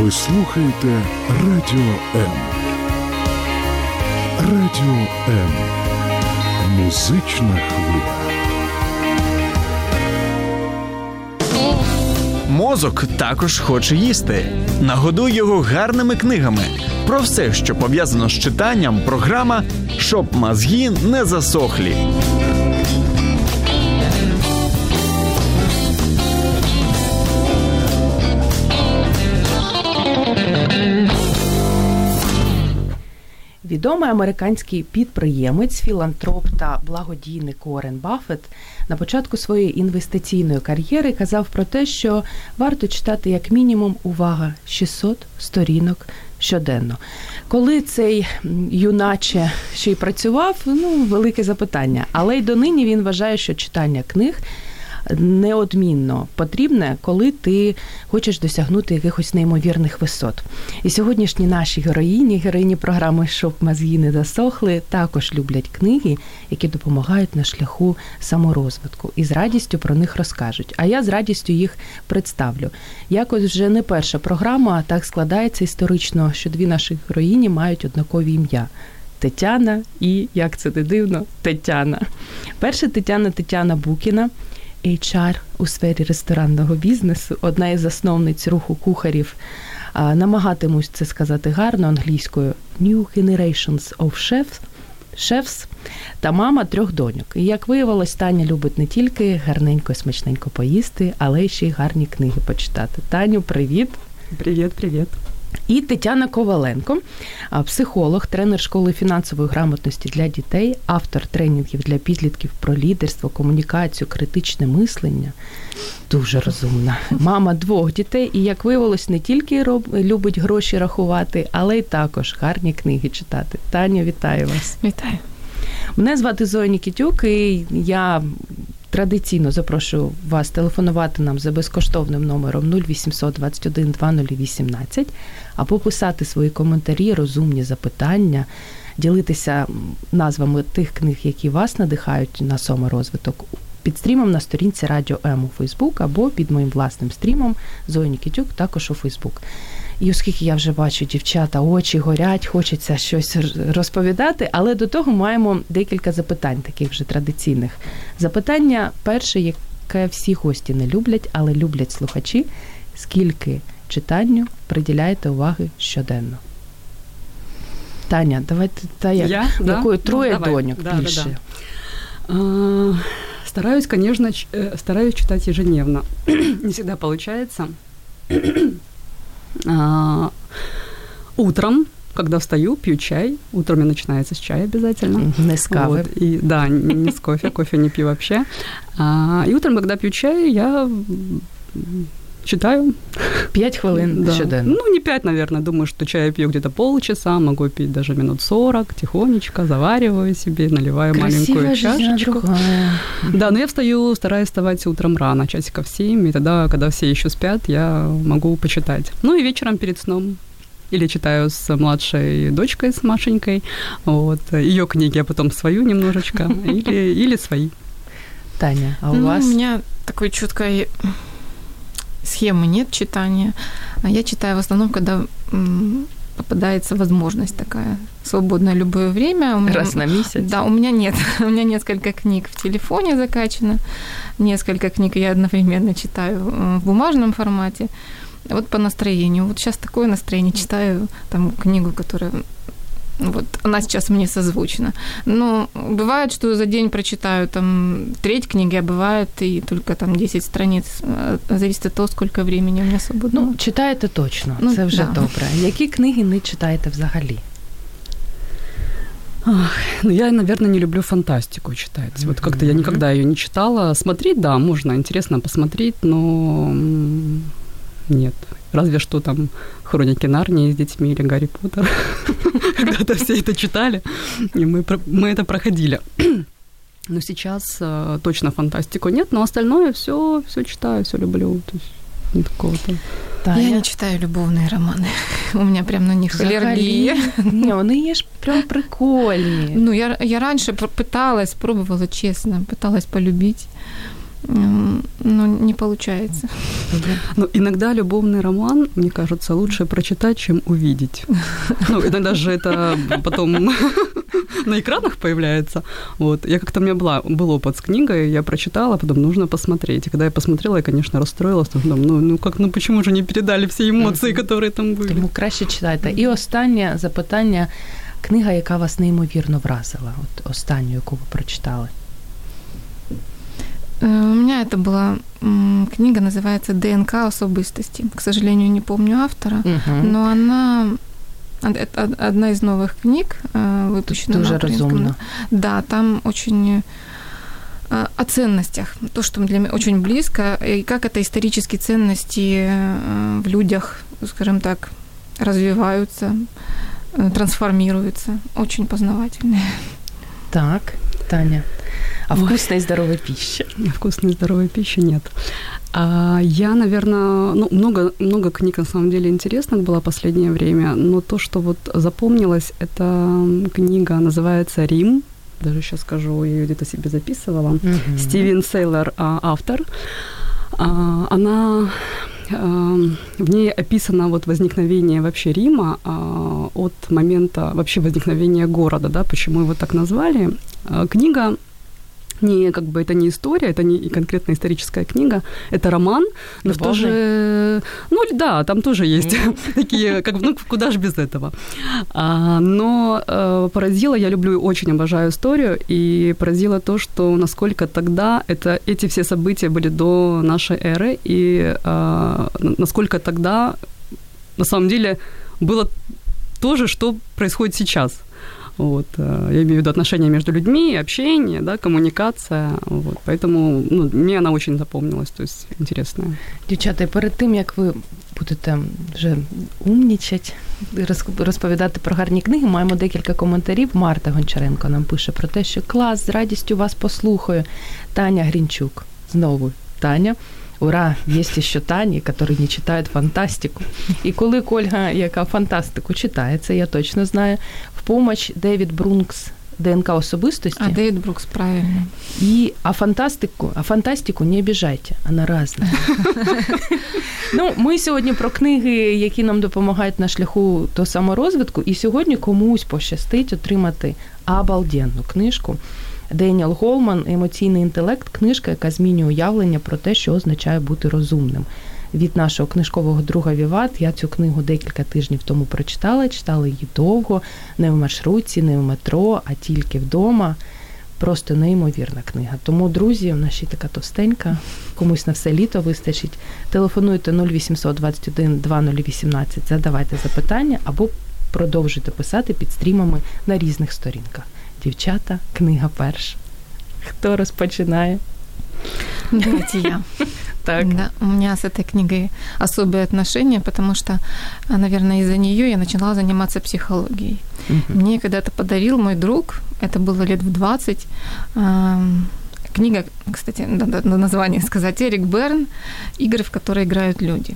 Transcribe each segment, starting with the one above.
Ви слухаєте Радіо М. Радіо М. Музична хвиля. Мозок також хоче їсти. Нагодуй його гарними книгами. Про все, що пов'язано з читанням, програма Щоб мозги не засохлі. Відомий американський підприємець, філантроп та благодійник Уоррен Баффет на початку своєї інвестиційної кар'єри казав про те, що варто читати як мінімум увага 600 сторінок щоденно. Коли цей юначе ще й працював, ну велике запитання. Але й донині він вважає, що читання книг неодмінно потрібне, коли ти хочеш досягнути якихось неймовірних висот. І сьогоднішні наші героїні, героїні програми Щоб мозги не засохли, також люблять книги, які допомагають на шляху саморозвитку, і з радістю про них розкажуть. А я з радістю їх представлю. Якось вже не перша програма, а так складається історично, що дві наші героїні мають однакові ім'я. Тетяна і, як це не дивно, Тетяна. Перша Тетяна Тетяна Букіна. HR у сфері ресторанного бізнесу, одна із засновниць руху кухарів. Намагатимусь це сказати гарно англійською New Generations of Chefs, Chefs та мама трьох доньок. І як виявилось, Таня любить не тільки гарненько і смачненько поїсти, але й ще й гарні книги почитати. Таню, привіт! Привіт, привіт. І Тетяна Коваленко, психолог, тренер школи фінансової грамотності для дітей, автор тренінгів для підлітків про лідерство, комунікацію, критичне мислення. Дуже розумна. Мама двох дітей, і як виявилось, не тільки роб... любить гроші рахувати, але й також гарні книги читати. Таня, вітаю вас! Вітаю. Мене звати Зоя Нікітюк, і я традиційно запрошую вас телефонувати нам за безкоштовним номером 0800 21 2018 або писати свої коментарі, розумні запитання, ділитися назвами тих книг, які вас надихають на саморозвиток. Під стрімом на сторінці Радіо М у Фейсбук або під моїм власним стрімом Зоя Нікітюк також у Фейсбук. І оскільки я вже бачу, дівчата, очі горять, хочеться щось розповідати, але до того маємо декілька запитань, таких вже традиційних. Запитання перше, яке всі гості не люблять, але люблять слухачі. Скільки читанню приділяєте уваги щоденно? Таня, давайте та як я? якої да? троє ну, доньок да, більше. Да, да. А, стараюсь, конечно, ч- э, стараюсь читать ежедневно. Не всегда получается. а, утром, когда встаю, пью чай. Утром у начинается с чая обязательно. Не з кави. Вот, и, да, не, не с кофе, кофе не пью вообще. А, и утром, когда пью чай, я читаю. П'ять хвилин Да. щоденно. Ну, не пять, наверное. Думаю, что чай я пью где-то полчаса, могу пить даже минут сорок, тихонечко, завариваю себе, наливаю маленькую жизнь, а чашечку. другая. Да, но я встаю, стараюсь вставать утром рано, часиков в 7, и тогда, когда все еще спят, я могу почитать. Ну и вечером перед сном или читаю с младшей дочкой, с Машенькой, вот, ее книги, а потом свою немножечко, или, или свои. Таня, а у ну, вас? У меня такой четкой схемы нет читания. А я читаю в основном, когда попадается возможность такая свободное любое время. Раз на месяц? Да, у меня нет. у меня несколько книг в телефоне закачано, несколько книг я одновременно читаю э, в бумажном формате. Вот по настроению. Вот сейчас такое настроение читаю там книгу, которая вот она сейчас мне созвучна. Но бывает, что за день прочитаю там треть книги, а бывает и только там 10 страниц. Э, Зависит от того, сколько времени у меня свободного. Ну, читаєте точно, Ну, це вже да. добре. Які книги не читаєте взагалі? Ах, ну, я, наверное, не люблю фантастику читать. Вот как-то я никогда ее не читала. Смотреть, да, можно, интересно посмотреть, но м, нет. Разве что там «Хроники Нарнии» с детьми или «Гарри Поттер». Когда-то все это читали, и мы, про- мы это проходили. Но сейчас э, точно фантастику нет, но остальное все, все читаю, все люблю. То есть нет такого-то. Я не читаю любовные романы. У меня прям на них Взагалі? аллергия. Ні, вони є ж прям прикольні. Ну, я, я раньше пр- пыталась, пробовала честно, пыталась полюбить. но не получается. Ну, иногда любовный роман, мне кажется, лучше прочитать, чем увидеть. Ну, иногда же это потом на экранах появляется. Вот. Я как-то, у меня была, был опыт с книгой, я прочитала, потом нужно посмотреть. И когда я посмотрела, я, конечно, расстроилась. Ну, ну, как, ну почему же не передали всі емоції, які там були? Тому краще читайте. І останнє запитання. Книга, яка вас неймовірно вразила, от останню, яку ви прочитали. Э, у меня это была книга, называется «ДНК особистости». К сожалению, не помню автора, угу. но она это одна из новых книг, э, выпущена Тоже на разумно. Да, там очень э, о ценностях, то, что для меня очень близко, и как это исторические ценности в людях, скажем так, развиваются, трансформируются. Очень познавательные. Так, Таня. А вкусная и здоровая пища? Вкусная и здоровая пища нет. А я, наверное, ну, много, много книг на самом деле интересных было последнее время, но то, что вот запомнилось, это книга называется «Рим», даже сейчас скажу, я ее где-то себе записывала. Угу. Стивен Сейлор, а, автор. А, она в ней описано вот возникновение вообще Рима а, от момента вообще возникновения города, да, почему его так назвали. А, книга не как бы это не история, это не конкретно историческая книга, это роман, но в то же, ну да, там тоже есть такие, как ну куда же без этого. А, но э, поразило, я люблю, очень обожаю историю, и поразило то, что насколько тогда это эти все события были до нашей эры, и э, насколько тогда на самом деле было то же, что происходит сейчас. Вот. Э, я имею в виду отношения между людьми, общение, да, коммуникация. Вот. Поэтому ну, мне она очень запомнилась, то есть интересная. Дівчата, перед тим, як ви будете вже умнічать, розповідати про гарні книги, маємо декілька коментарів. Марта Гончаренко нам пише про те, що клас, з радістю вас послухаю. Таня Грінчук. Знову Таня. Ура, є ще Тані, які не читають фантастику. І коли Кольга, яка фантастику читає, це я точно знаю, помощь Девід Брункс ДНК особистості. А Дэвид Брукс, правильно. И а фантастику, а фантастику не обіжайте, вона разна. ну, ми сьогодні про книги, які нам допомагають на шляху до саморозвитку, і сьогодні комусь пощастить отримати обалденну книжку. Деніел Голман Емоційний інтелект книжка, яка змінює уявлення про те, що означає бути розумним. Від нашого книжкового друга Віват я цю книгу декілька тижнів тому прочитала. Читала її довго, не в маршрутці, не в метро, а тільки вдома. Просто неймовірна книга. Тому, друзі, в нашій така товстенька, комусь на все літо вистачить. Телефонуйте 0800 21 2018, задавайте запитання або продовжуйте писати під стрімами на різних сторінках. Дівчата, книга перша. Хто розпочинає? Давайте я. Так. Да, у меня с этой книгой особые отношения, потому что, наверное, из-за нее я начала заниматься психологией. Угу. Мне когда-то подарил мой друг, это было лет в 20, э, книга, кстати, надо название сказать, Эрик Берн «Игры, в которые играют люди».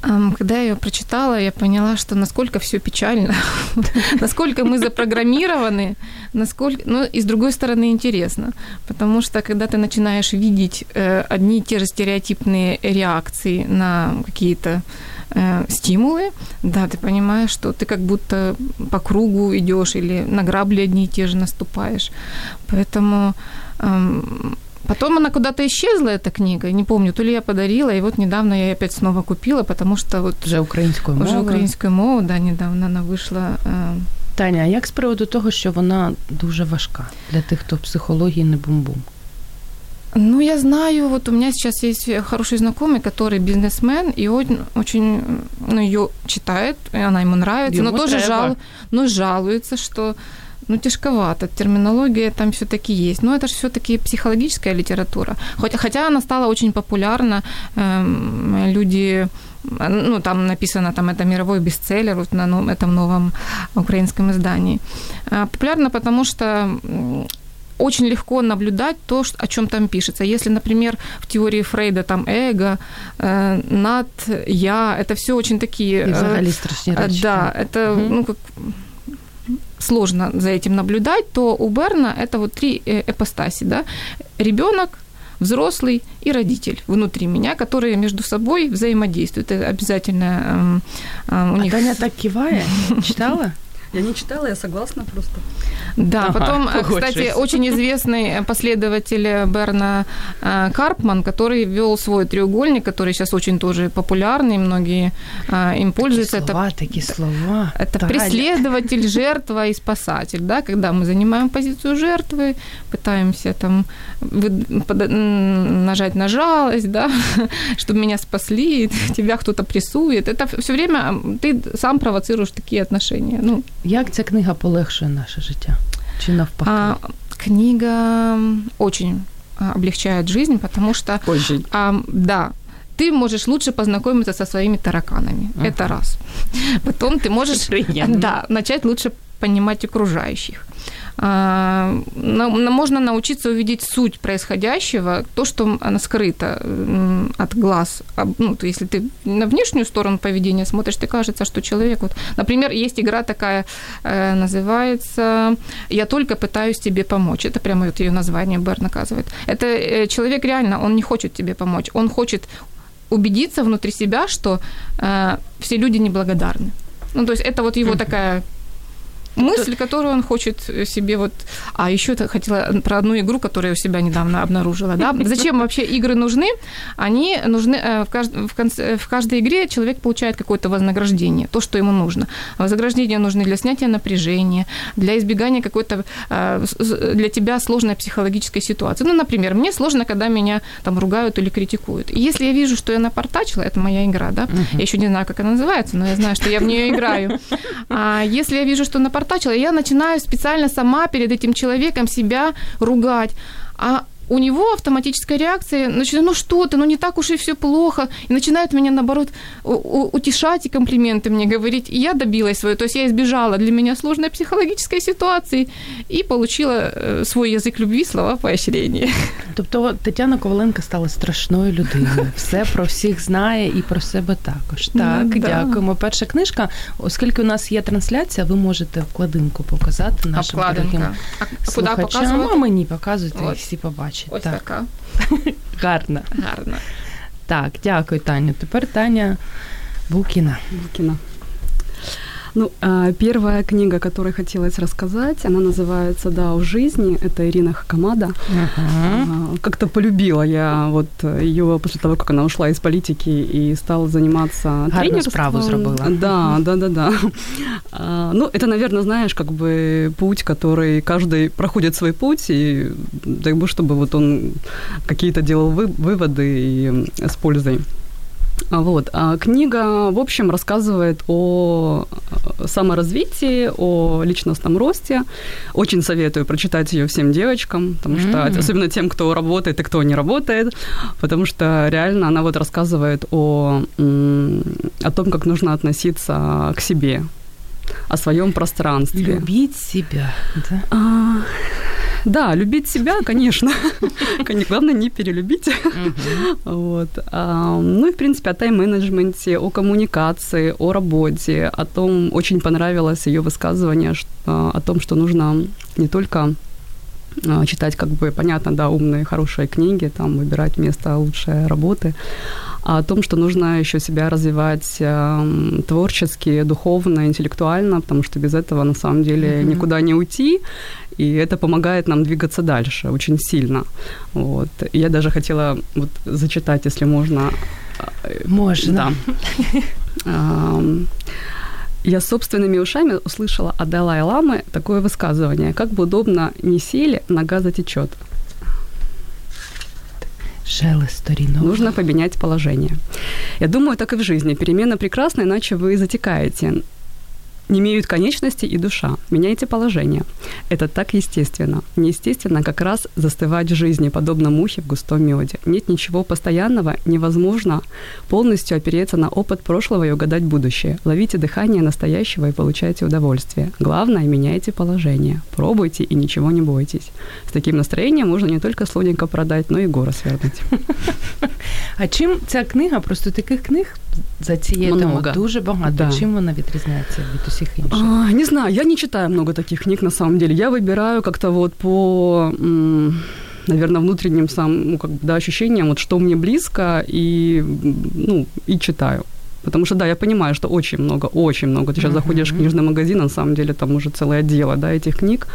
Когда я ее прочитала, я поняла, что насколько все печально, насколько мы запрограммированы, насколько, ну и с другой стороны интересно, потому что когда ты начинаешь видеть э, одни и те же стереотипные реакции на какие-то э, стимулы, да, ты понимаешь, что ты как будто по кругу идешь или на грабли одни и те же наступаешь, поэтому Потом она куда-то исчезла, эта книга. Не помню, то ли я подарила, и вот недавно я опять снова купила, потому что вот... Уже українською мовою. Уже українською мовою, да, недавно вона вийшла. Таня, а як з приводу того, що вона дуже важка для тих, хто в психології не бум-бум? Ну, я знаю, вот у меня сейчас есть хороший знакомый, который бизнесмен, и он очень, ну, ее читает, и она ему нравится, ему но тоже жал, но жалуется, что ну, тяжковато. Терминология там все-таки есть. Но это же все-таки психологическая литература. Хотя, хотя она стала очень популярна. Эм, люди ну, там написано, там это мировой бестселлер вот на новом, этом новом украинском издании. А, популярно, потому что очень легко наблюдать то, о чем там пишется. Если, например, в теории Фрейда там эго, э, над, я, это все очень такие... Э, да, это, угу. ну, как сложно за этим наблюдать, то у Берна это вот три э, эпостаси, да, ребенок, взрослый и родитель внутри меня, которые между собой взаимодействуют. Это обязательно эм, э, у А них... Таня так киває. Читала? Я не читала, я согласна просто. Да, Ага, потом, кстати, очень известный последователь Берна э, Карпман, который вел свой треугольник, который сейчас очень тоже популярный, многие э, им пользуются. Это Слова, такі слова. это Таня. преследователь, жертва и спасатель, да, когда мы занимаем позицию жертвы, пытаемся там нажать на жалость, да, чтобы меня спасли, тебя кто-то прессует. Это все время ты сам провоцируешь такие отношения. Ну, Як ця книга полегшує наше життя? Чи навпаки? а, книга очень а, облегчает жизнь, потому что Очень. А, да, ты можешь лучше познакомиться со своими тараканами. Ага. Это раз. Потом ты можешь да, начать лучше понимать окружающих. А, можно научиться увидеть суть происходящего, то, что оно скрыто м, от глаз. Ну, то если ты на внешнюю сторону поведения смотришь, ты кажется, что человек вот... Например, есть игра такая, э, называется «Я только пытаюсь тебе помочь». Это прямо вот ее название Бер наказывает. Это э, человек реально, он не хочет тебе помочь. Он хочет убедиться внутри себя, что э, все люди неблагодарны. Ну, то есть это вот его такая мысль, которую он хочет себе вот... А еще хотела про одну игру, которую я у себя недавно обнаружила. Да? Зачем вообще игры нужны? Они нужны... э, В, кажд... в, конце... в каждой игре человек получает какое-то вознаграждение, то, что ему нужно. Вознаграждения нужны для снятия напряжения, для избегания какой-то э, для тебя сложной психологической ситуации. Ну, например, мне сложно, когда меня там ругают или критикуют. И если я вижу, что я напортачила, это моя игра, да? Я еще не знаю, как она называется, но я знаю, что я в нее играю. А если я вижу, что напортачила, я начинаю специально сама перед этим человеком себя ругать. А у него автоматическая реакция, начинает, ну что ты, ну не так уж и все плохо, и начинает меня, наоборот, у- у- утешать и комплименты мне говорить, и я добилась своего, то есть я избежала для меня сложной психологической ситуации и получила э, свой язык любви, слова поощрения. Тобто Тетяна Коваленко стала страшною людиною. Все про всіх знає і про себе також. Так, Ну, да. дякуємо. Перша книжка, оскільки у нас є трансляція, ви можете вкладинку показати нашим дорогим Обкладинка. А куди слухачам. показувати? А мені показуйте, і От. всі побачать. Ось так, така. гарно. Гарно. Так, дякую, Таню. Тепер Таня Букіна. Букина. Ну, а, первая книга, о которой хотелось рассказать, она называется «Да, в жизни». Это Ирина Хакамада. А, Как-то полюбила я вот ее после того, как она ушла из политики и стала заниматься Гарну тренерством. справу зробила. Да, да, да, да. Ну, это, наверное, знаешь, как бы путь, который каждый проходит свой путь, и дай бы, чтобы вот он какие-то делал вы- выводы и с пользой. Вот. А книга, в общем, рассказывает о э, саморазвитии, о личностном росте. Очень советую прочитать ее всем девочкам, потому что, М. особенно тем, кто работает и кто не работает, потому что реально она вот рассказывает о, о том, как нужно относиться к себе, о своем пространстве. Любіть себе. Да? А, да, любить себя, конечно. Кон- Главное не перелюбить. Вот. А, Ну и, в принципе, о тайм-менеджменте, о коммуникации, о работе, о том, очень понравилось ее высказывание что- о том, что нужно не только а, читать, как бы, понятно, да, умные, хорошие книги, там, выбирать место лучшей работы, а о том, что нужно еще себя развивать эм, творчески, духовно, интеллектуально, потому что без этого, на самом деле, Мгм. никуда не уйти, и это помогает нам двигаться дальше очень сильно. Вот. И Я даже хотела вот зачитать, если можно. Можна. Да. Я собственными ушами услышала от Далай-ламы такое высказывание. Как бы удобно не сели, нога затечет. Сторінок. Нужно поменять положение. Я думаю, так и в жизни. Перемена прекрасна, иначе вы затекаете. Не имеют конечности и душа. Меняйте положение. Это так естественно. Неестественно как раз застывать в жизни, подобно мухе в густом меде. Нет ничего постоянного, невозможно полностью опереться на опыт прошлого и угадать будущее. Ловите дыхание настоящего и получайте удовольствие. Главное, меняйте положение. Пробуйте и ничего не бойтесь. С таким настроением можно не только слоненько продать, но и горы свернуть. А чим ця книга, просто таких книг за цією Много. темою дуже багато. Да. Чим вона відрізняється від усіх інших? А, не знаю, я не читаю много таких книг на самом деле. Я выбираю как-то вот по м, наверное, внутренним сам, ну, как бы, да, ощущением, вот что мне близко, и, ну, и читаю. Потому что, да, я понимаю, что очень много, очень много. Ты сейчас заходишь в книжный магазин, на самом деле там уже целое дело, да, этих книг.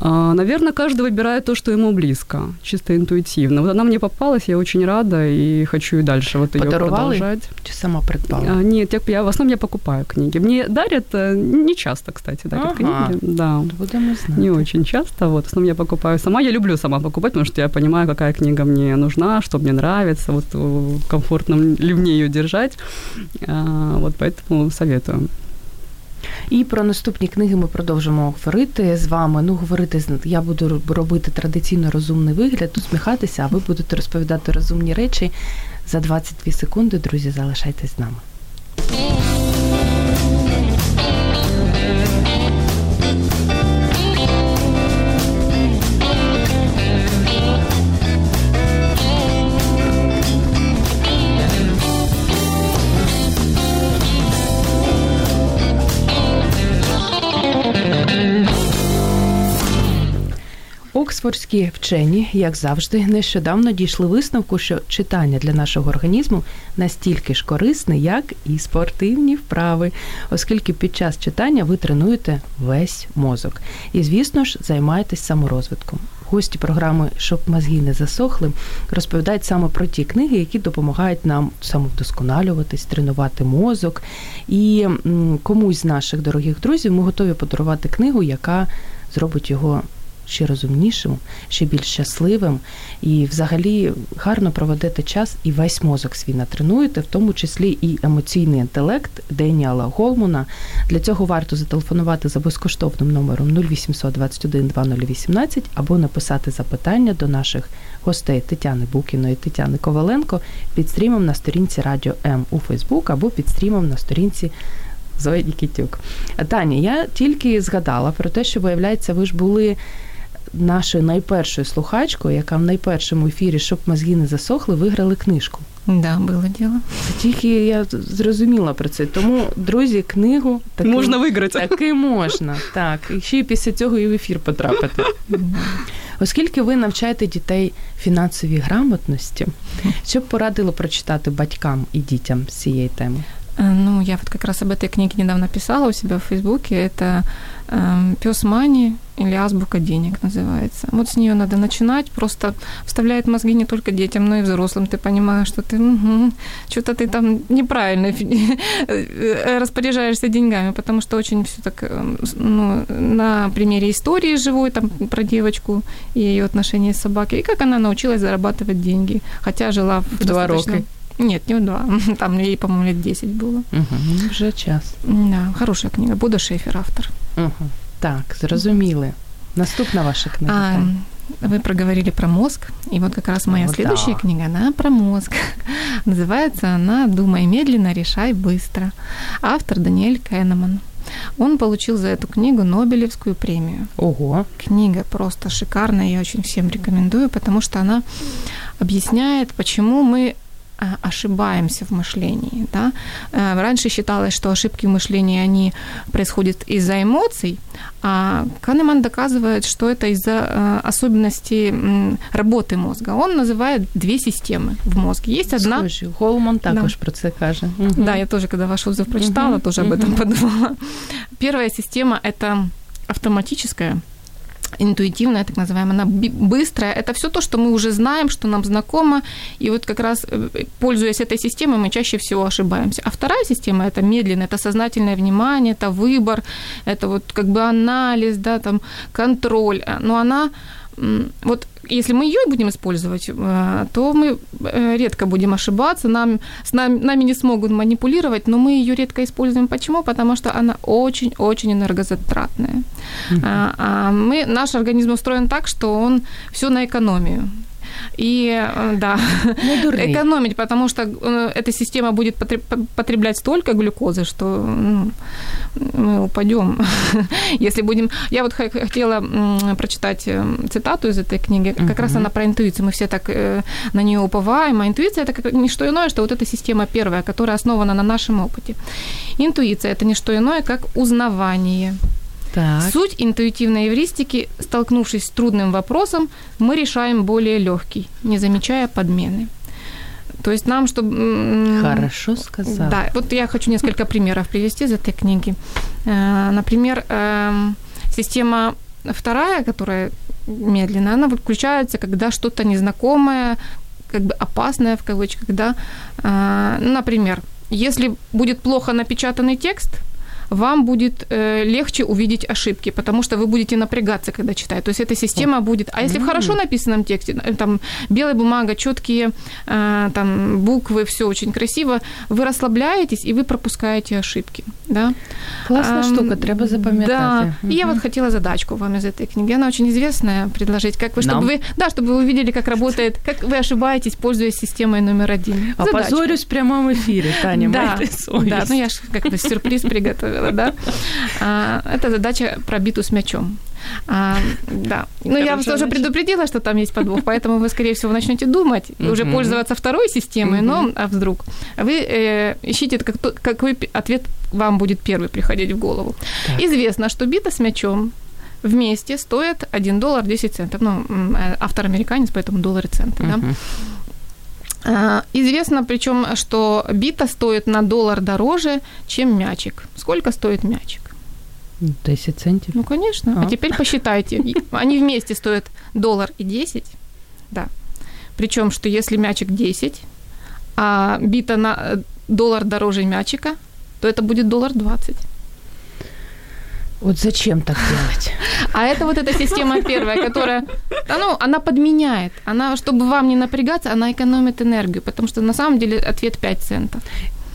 А, наверное, каждый выбирает то, что ему близко, чисто интуитивно. Вот она мне попалась, я очень рада и хочу и дальше вот ее продолжать. Чи сама придбала? А, нет, я, я в основном я покупаю книги. Мне дарят э, не часто, кстати, дарят ага. книги. Да. Будем знать. Не очень часто. Вот, в основном я покупаю сама. Я люблю сама покупать, потому что я понимаю, какая книга мне нужна, что мне нравится, вот комфортно ли мне ее держать. А, вот поэтому советую. І про наступні книги ми продовжимо говорити з вами. Ну, говорити я буду робити традиційно розумний вигляд, усміхатися, а ви будете розповідати розумні речі за 22 секунди. Друзі, залишайтесь з нами. Оксфордські вчені, як завжди, нещодавно дійшли висновку, що читання для нашого організму настільки ж корисне, як і спортивні вправи, оскільки під час читання ви тренуєте весь мозок. І, звісно ж, займаєтесь саморозвитком. Гості програми, щоб мозги не засохли, розповідають саме про ті книги, які допомагають нам самовдосконалюватись, тренувати мозок. І комусь з наших дорогих друзів ми готові подарувати книгу, яка зробить його ще розумнішим, ще більш щасливим і взагалі гарно проведете час і весь мозок свій натренуєте, в тому числі і емоційний інтелект Деніала Голмуна. Для цього варто зателефонувати за безкоштовним номером 0800 21 2018 або написати запитання до наших гостей Тетяни Букіної, Тетяни Коваленко під стрімом на сторінці Радіо М у Фейсбук або під стрімом на сторінці. Зої Нікітюк. Таня, я тільки згадала про те, що виявляється, ви ж були нашою найпершою слухачкою, яка в найпершому ефірі, щоб мозги не засохли, виграли книжку. Да, було діло. Це тільки я зрозуміла про це. Тому, друзі, книгу таки, можна виграти. Таки можна. Так. І ще й після цього і в ефір потрапити. Оскільки ви навчаєте дітей фінансовій грамотності, що б порадило прочитати батькам і дітям з цієї теми? Ну, я вот как раз об этой книге недавно писала у себя в Фейсбуке. Это э, «Пёс Мани» или «Азбука денег» называется. Вот с нее надо начинать. Просто вставляет мозги не только детям, но и взрослым. Ты понимаешь, что ты угу, что-то ты там неправильно распоряжаешься деньгами, потому что очень все так ну, на примере истории живой там про девочку и ее отношения с собакой, и как она научилась зарабатывать деньги, хотя жила в, в два. Нет, не два. Там ей, по-моему, лет 10 было. Угу, вже час. Да, хорошая книга. Буда Шефер, автор. Угу. Так, зрозуміли. Наступна ваша книга. А, вы проговорили про мозг, и вот как раз моя О, следующая да. книга, она про мозг. Называется она «Думай медленно, решай быстро». Автор Даниэль Кеннеман. Он получил за эту книгу Нобелевскую премию. Ого. Книга просто шикарная, я очень всем рекомендую, потому что она объясняет, почему мы ошибаемся в мышлении. Да? Э, раньше считалось, что ошибки в мышлении, они происходят из-за эмоций, а Канеман доказывает, что это из-за э, особенностей работы мозга. Он называет две системы в мозге. Есть одна... Схожі. Голман також да. про це каже. Угу. Да, я тоже, когда ваш отзыв прочитала, угу. тоже об этом угу. подумала. Первая система – это автоматическая, интуитивная, так называемая, она быстрая. Это все то, что мы уже знаем, что нам знакомо. И вот как раз, э, пользуясь этой системой, мы чаще всего ошибаемся. А вторая система – это медленное, это сознательное внимание, это выбор, это вот как бы анализ, да, там, контроль. Но она вот если мы ее будем использовать, э, то мы э, редко будем ошибаться, нам, с нами, нами не смогут манипулировать, но мы ее редко используем. Почему? Потому что она очень-очень энергозатратная. Mm-hmm. А, а мы, наш организм устроен так, что он все на экономию и э, да, экономить, потому что э, эта система будет потреблять столько глюкозы, что ну, мы упадем. Если будем... Я вот хотела прочитать э, цитату из этой книги, как раз она про интуицию. Мы все так на нее уповаем, а интуиция это как не что иное, что вот эта система первая, которая основана на нашем опыте. Интуиция это не что иное, как узнавание Так. Суть интуитивной эвристики, столкнувшись с трудным вопросом, мы решаем более легкий, не замечая подмены. То есть нам, чтобы... Хорошо сказал. Да, вот я хочу несколько примеров привести из этой книги. Э, Например, эм, система вторая, которая медленная, она включается, когда что-то незнакомое, как бы опасное в кавычках, да. Э, Например, если будет плохо напечатанный текст, вам будет э, легче увидеть ошибки, потому что вы будете напрягаться, когда читаете. То есть эта система будет... А если в хорошо написанном тексте, э, там белая бумага, четкие э, там буквы, все очень красиво, вы расслабляетесь и вы пропускаете ошибки, да. Класна Ам, штука, треба запам'ятати. Да. И я вот хотела задачку вам из этой книги. Она очень известная. Предложить, как вы, чтобы Нам? вы, да, чтобы вы увидели, как работает, как вы ошибаетесь, пользуясь системой номер один. Задачка. Опозорюсь в прямому ефірі, Таня, Да, майте совість. да, ну я ж как бы сюрприз приготовила, да. А, Это задача про биту с мячом. А, да. Ну, я вас тоже предупредила, что там есть подвох, поэтому вы, скорее всего, начнете думать и уже пользоваться второй системой, но а вдруг вы э, ищите, как, какой ответ вам будет первый приходить в голову. Так. Известно, что бита с мячом вместе стоит 1 доллар 10 центов. Ну, э, автор американец, поэтому доллары центы, да. А, Известно, причем, что бита стоит на доллар дороже, чем мячик. Сколько стоит мячик? 10 центів. Ну, конечно. А, А. теперь посчитайте. Они вместе стоят доллар и 10. Да. Причем, что если мячик 10, а бита на э, доллар дороже мячика, то это будет доллар 20. От зачем так делать? А это вот эта система первая, которая, да, ну, она подменяет. Она, чтобы вам не напрягаться, она экономит энергию, потому что на самом деле ответ 5 центов.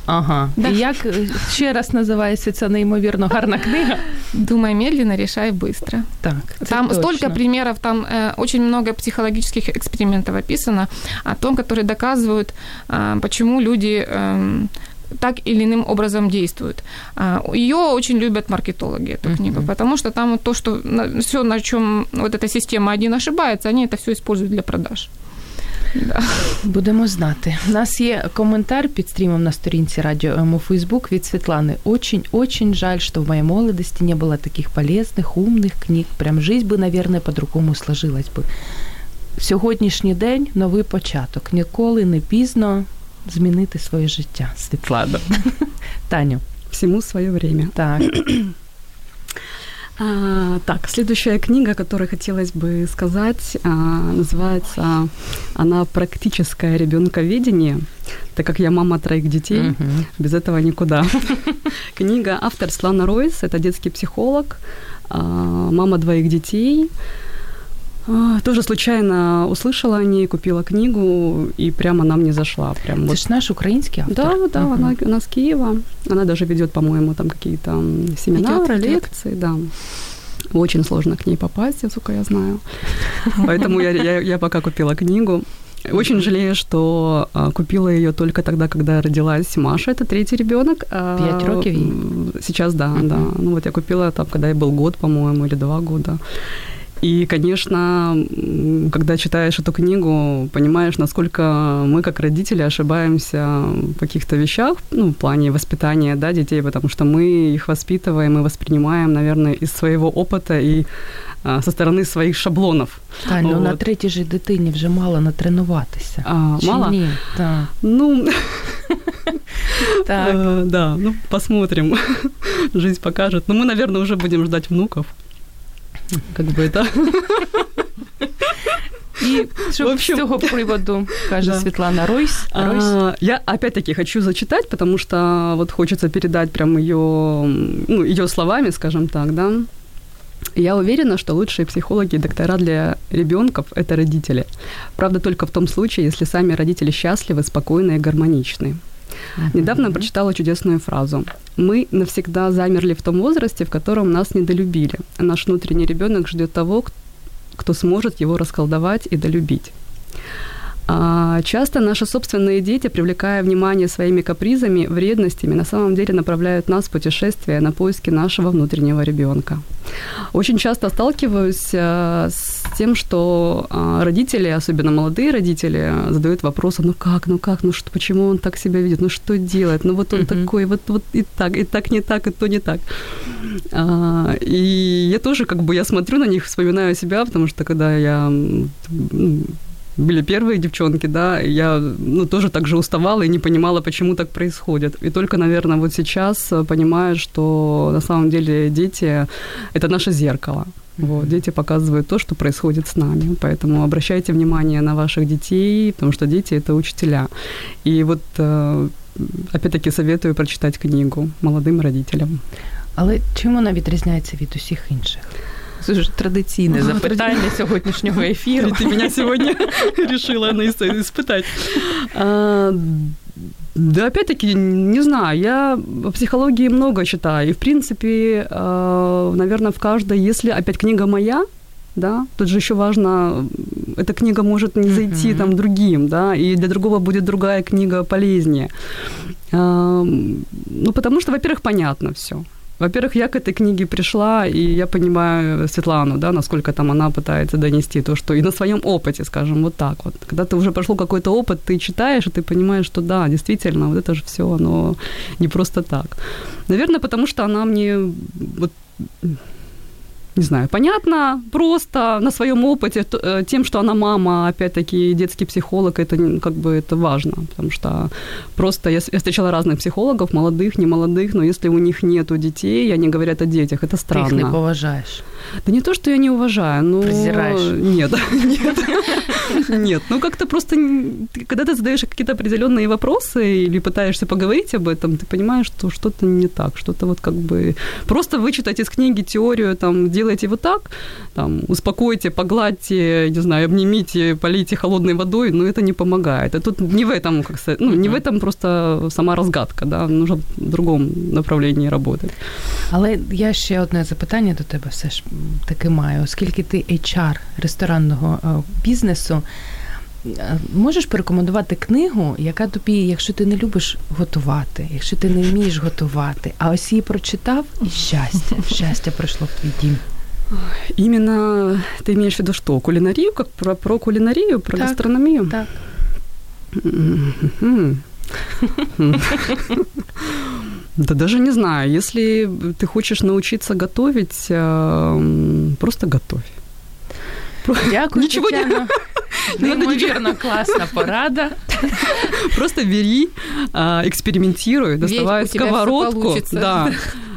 Ага. Да. І як е, ще раз називається ця неймовірно гарна книга? Думай медленно, решай быстро. Так, це Там точно. столько примеров, там э, очень много психологических экспериментов описано о том, которые доказывают, э, почему люди э, так или иным образом действуют. Ее очень любят маркетологи, эту Мгм. книгу, потому что там то, что все, на чем вот эта система один ошибается, они это все используют для продаж. Да. Будемо знати. У нас є коментар під стрімом на сторінці Радіо М у Фейсбук від Світлани. Очень-очень жаль, что в моей молодости не было таких полезных, умных книг. Прям жизнь бы, наверное, по-другому сложилась би. Сьогоднішній день новий початок. Ніколи не пізно змінити своє життя. Світлана. Таню, Всему свое время. так. А, так, следующая книга, о которой хотелось бы сказать, а, называется она «Практическое ребенковедение», так как я мама троих детей, Мгм. без этого никуда. Книга автор Слана Ройс, это детский психолог, а, мама двоих детей. А, Тоже случайно услышала о ней, купила книгу, и прямо она мне зашла. Прям Це вот. ж наш український автор. Да, да, Мгм. она, она с Киева. Она даже ведет, по-моему, там какие-то м, семинары, Ведёт, ведёт. лекции, да. Очень сложно к ней попасть, насколько я знаю. Поэтому я, я, я пока купила книгу. Очень жалею, что а, купила ее только тогда, когда родилась Маша, это третий ребенок. Пять років їй? Сейчас, да, Мгм. да. Ну вот я купила там, когда ей был год, по-моему, или два года. И, конечно, м, когда читаешь эту книгу, понимаешь, насколько мы, как родители, ошибаемся в каких-то вещах, ну, в плане воспитания да, детей, потому что мы их воспитываем и воспринимаем, наверное, из своего опыта и а, со стороны своих шаблонов. Таню, ну, на Вот. третій же дитині вже мало натренуватися. А, Чи мало? Ні? Так. Ну, так. э, да, ну, посмотрим. Жизнь покажет. Но мы, наверное, уже будем ждать внуков. Как бы это... Що В общем, з цього приводу каже да. Світлана Ройс. Ройс. А, я опять-таки хочу зачитать, потому что вот хочется передать прям ее, ну, ее словами, скажем так, да. Я уверена, что лучшие психологи и доктора для ребенков – это родители. Правда, только в том случае, если сами родители счастливы, спокойны и гармоничны. Недавно прочитала чудесную фразу. «Мы навсегда замерли в том возрасте, в котором нас недолюбили. Наш внутренний ребенок ждет того, кто сможет его расколдовать и долюбить». А часто наши собственные дети, привлекая внимание своими капризами, вредностями, на самом деле направляют нас в путешествие на поиски нашего внутреннего ребенка. Очень часто сталкиваюсь э, с тем, что э, родители, особенно молодые родители, задают вопросы, ну как, ну как, ну что, почему он так себя видит, ну что делает, ну вот он uh-huh. такой, вот, вот и так, и так не так, и то не так. А, и я тоже как бы, я смотрю на них, вспоминаю себя, потому что когда я были первые девчонки, да, я ну, тоже так же уставала и не понимала, почему так происходит. И только, наверное, вот сейчас э, понимаю, что на самом деле дети – это наше зеркало. Вот, дети показывают то, что происходит с нами. Поэтому обращайте внимание на ваших детей, потому что дети – это учителя. И вот, э, опять-таки, советую прочитать книгу молодым родителям. Але чим вона відрізняється від усіх інших? Це ж традиційне ага, запитання тради... сьогоднішнього ефіру. Ты меня сегодня решила испытать. Да, опять-таки, не знаю, я о психологии много читаю. И, в принципе, наверное, в каждой, если опять книга моя, да, тут же еще важно, эта книга может не зайти mm-hmm. там другим, да, и для другого будет другая книга полезнее. Ну, потому что, во-первых, понятно все. Во-первых, я к этой книге пришла, и я понимаю Светлану, да, насколько там она пытается донести то, что и на своем опыте, скажем, вот так вот. Когда ты уже прошел какой-то опыт, ты читаешь, и ты понимаешь, что да, действительно, вот это же все, оно не просто так. Наверное, потому что она мне вот не знаю, понятно, просто на своем опыте, э, тем, что она мама, опять-таки, детский психолог, это как бы это важно, потому что просто я, я встречала разных психологов, молодых, немолодых, но если у них нету детей, они говорят о детях, это странно. Ты их не поважаешь. Да не то, что я не уважаю, но... Презираешь? Нет, нет, нет. Ну, как-то просто, когда ты задаешь какие-то определенные вопросы или пытаешься поговорить об этом, ты понимаешь, что что-то не так, что-то вот как бы... Просто вычитать из книги теорию, там, делайте вот так, там, успокойте, погладьте, не знаю, обнимите, полейте холодной водой, но это не помогает. А тут не в этом, как сказать, ну, не в этом просто сама разгадка, да, нужно в другом направлении работать. Але я ще одне запитання до тебе все ж таки маю, оскільки ти HR ресторанного е, бізнесу. Е, можеш порекомендувати книгу, яка тобі, якщо ти не любиш готувати, якщо ти не вмієш готувати, а ось її прочитав і щастя, щастя прийшло в твій дім. Именно ты имеешь в виду что? Кулинарию? Как про, про кулинарию, про так, гастрономию? Так. Да даже не знаю. Если ты хочешь научиться готовить, просто готовь. Дякую, Ничего Тетяна. не Неймовірно класна порада. Просто бери, экспериментируй, доставай сковородку. Да,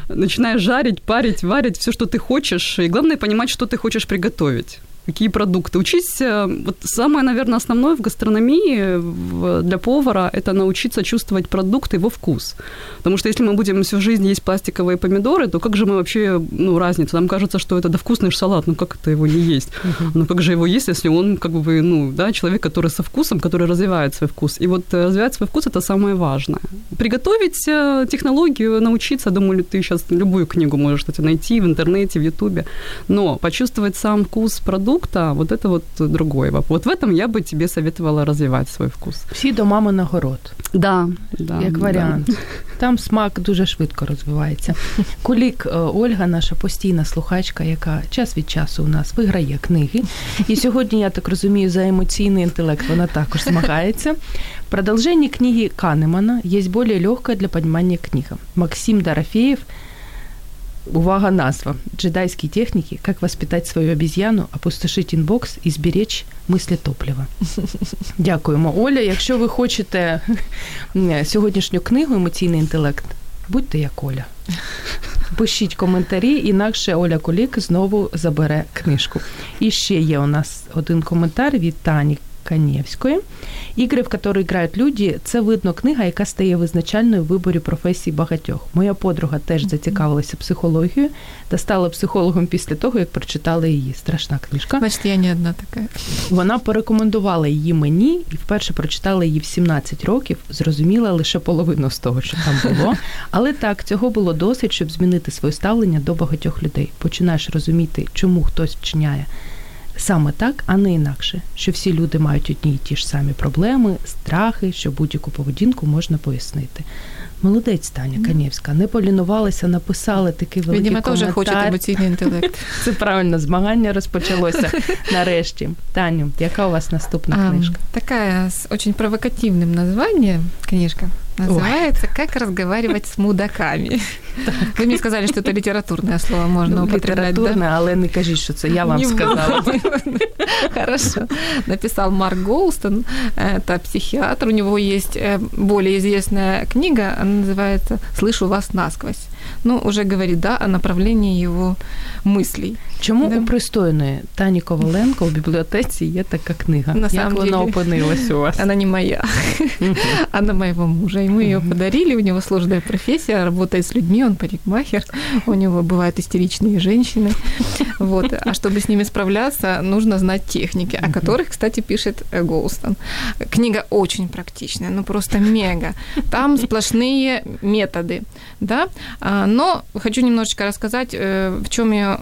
начинаешь жарить, парить, варить все, что ты хочешь. И главное понимать, что ты хочешь приготовить какие продукты. Учись, э, вот самое, наверное, основное в гастрономии для повара – это научиться чувствовать продукт, его вкус. Потому что если мы будем всю жизнь есть пластиковые помидоры, то как же мы вообще, ну, разницу? Нам кажется, что это да вкусный салат, ну как это его не есть? Uh-huh. Ну как же его есть, если он как бы, ну, да, человек, который со вкусом, который развивает свой вкус. И вот э, развивать свой вкус – это самое важное. Приготовить э, технологию, научиться, думаю, ты сейчас любую книгу можешь кстати, найти в интернете, в ютубе, но почувствовать сам вкус продукта, продукта, вот это вот другой вопрос. Вот в этом я бы тебе советовала развивать свой вкус. Всі до мами на город. Да, да, Як варіант. Да. Там смак дуже швидко розвивається. Кулік е, Ольга, наша постійна слухачка, яка час від часу у нас виграє книги. І сьогодні, я так розумію, за емоційний інтелект вона також змагається. Продолжение книги Канемана есть более легкая для понимания книга. Максим Дорофеев – Увага, назва. Джедайские техники «Как воспитать свою обезьяну, опустошить інбокс і зберечь мислі топлива». Дякуємо, Оля. Якщо ви хочете сьогоднішню книгу Емоційний інтелект, будьте як Оля. Пишіть коментарі, інакше Оля Кулік знову забере книжку. І ще є у нас один коментар від Тані Канєвської. Ігри, в які грають люди, це видно книга, яка стає визначальною в виборі професії багатьох. Моя подруга теж зацікавилася психологією та стала психологом після того, як прочитала її. Страшна книжка. Бачите, я не одна така. Вона порекомендувала її мені і вперше прочитала її в 17 років. Зрозуміла лише половину з того, що там було. Але так, цього було досить, щоб змінити своє ставлення до багатьох людей. Починаєш розуміти, чому хтось вчиняє саме так, а не інакше, що всі люди мають одні і ті ж самі проблеми, страхи, що будь-яку поведінку можна пояснити. Молодець Таня Канєвська, не полінувалися, написали такий великий Видимо, коментар. теж хочуть емоційний інтелект. Це правильно, змагання розпочалося нарешті. Таню, яка у вас наступна книжка? Такая с очень провокативным названием книжка. Называется «Как разговаривать с мудаками». Вы мне сказали, что это литературное слово можно Ну, употреблять, да? літературне, але не кажіть, що це я вам Не сказала. Хорошо. Написал Марк Голстон, это психиатр. У него есть э, более известная книга, она называется «Слышу вас насквозь» Ну, уже говорит, да, о направлении его мыслей. Чому Да. у пристойної Тані Коваленко в бібліотеці є така книга? На Як самом вона деле- опинилась у вас? Она не моя, она моего мужа. Ему ее подарили, у него сложная профессия, работает с людьми, он парикмахер, у него бывают истеричные женщины. Вот. А чтобы с ними справляться, нужно знать техники, о которых, кстати, пишет э, Голстон. Книга очень практичная, ну просто мега. Там сплошные методы, да. но хочу немножечко рассказать, э, в чем ее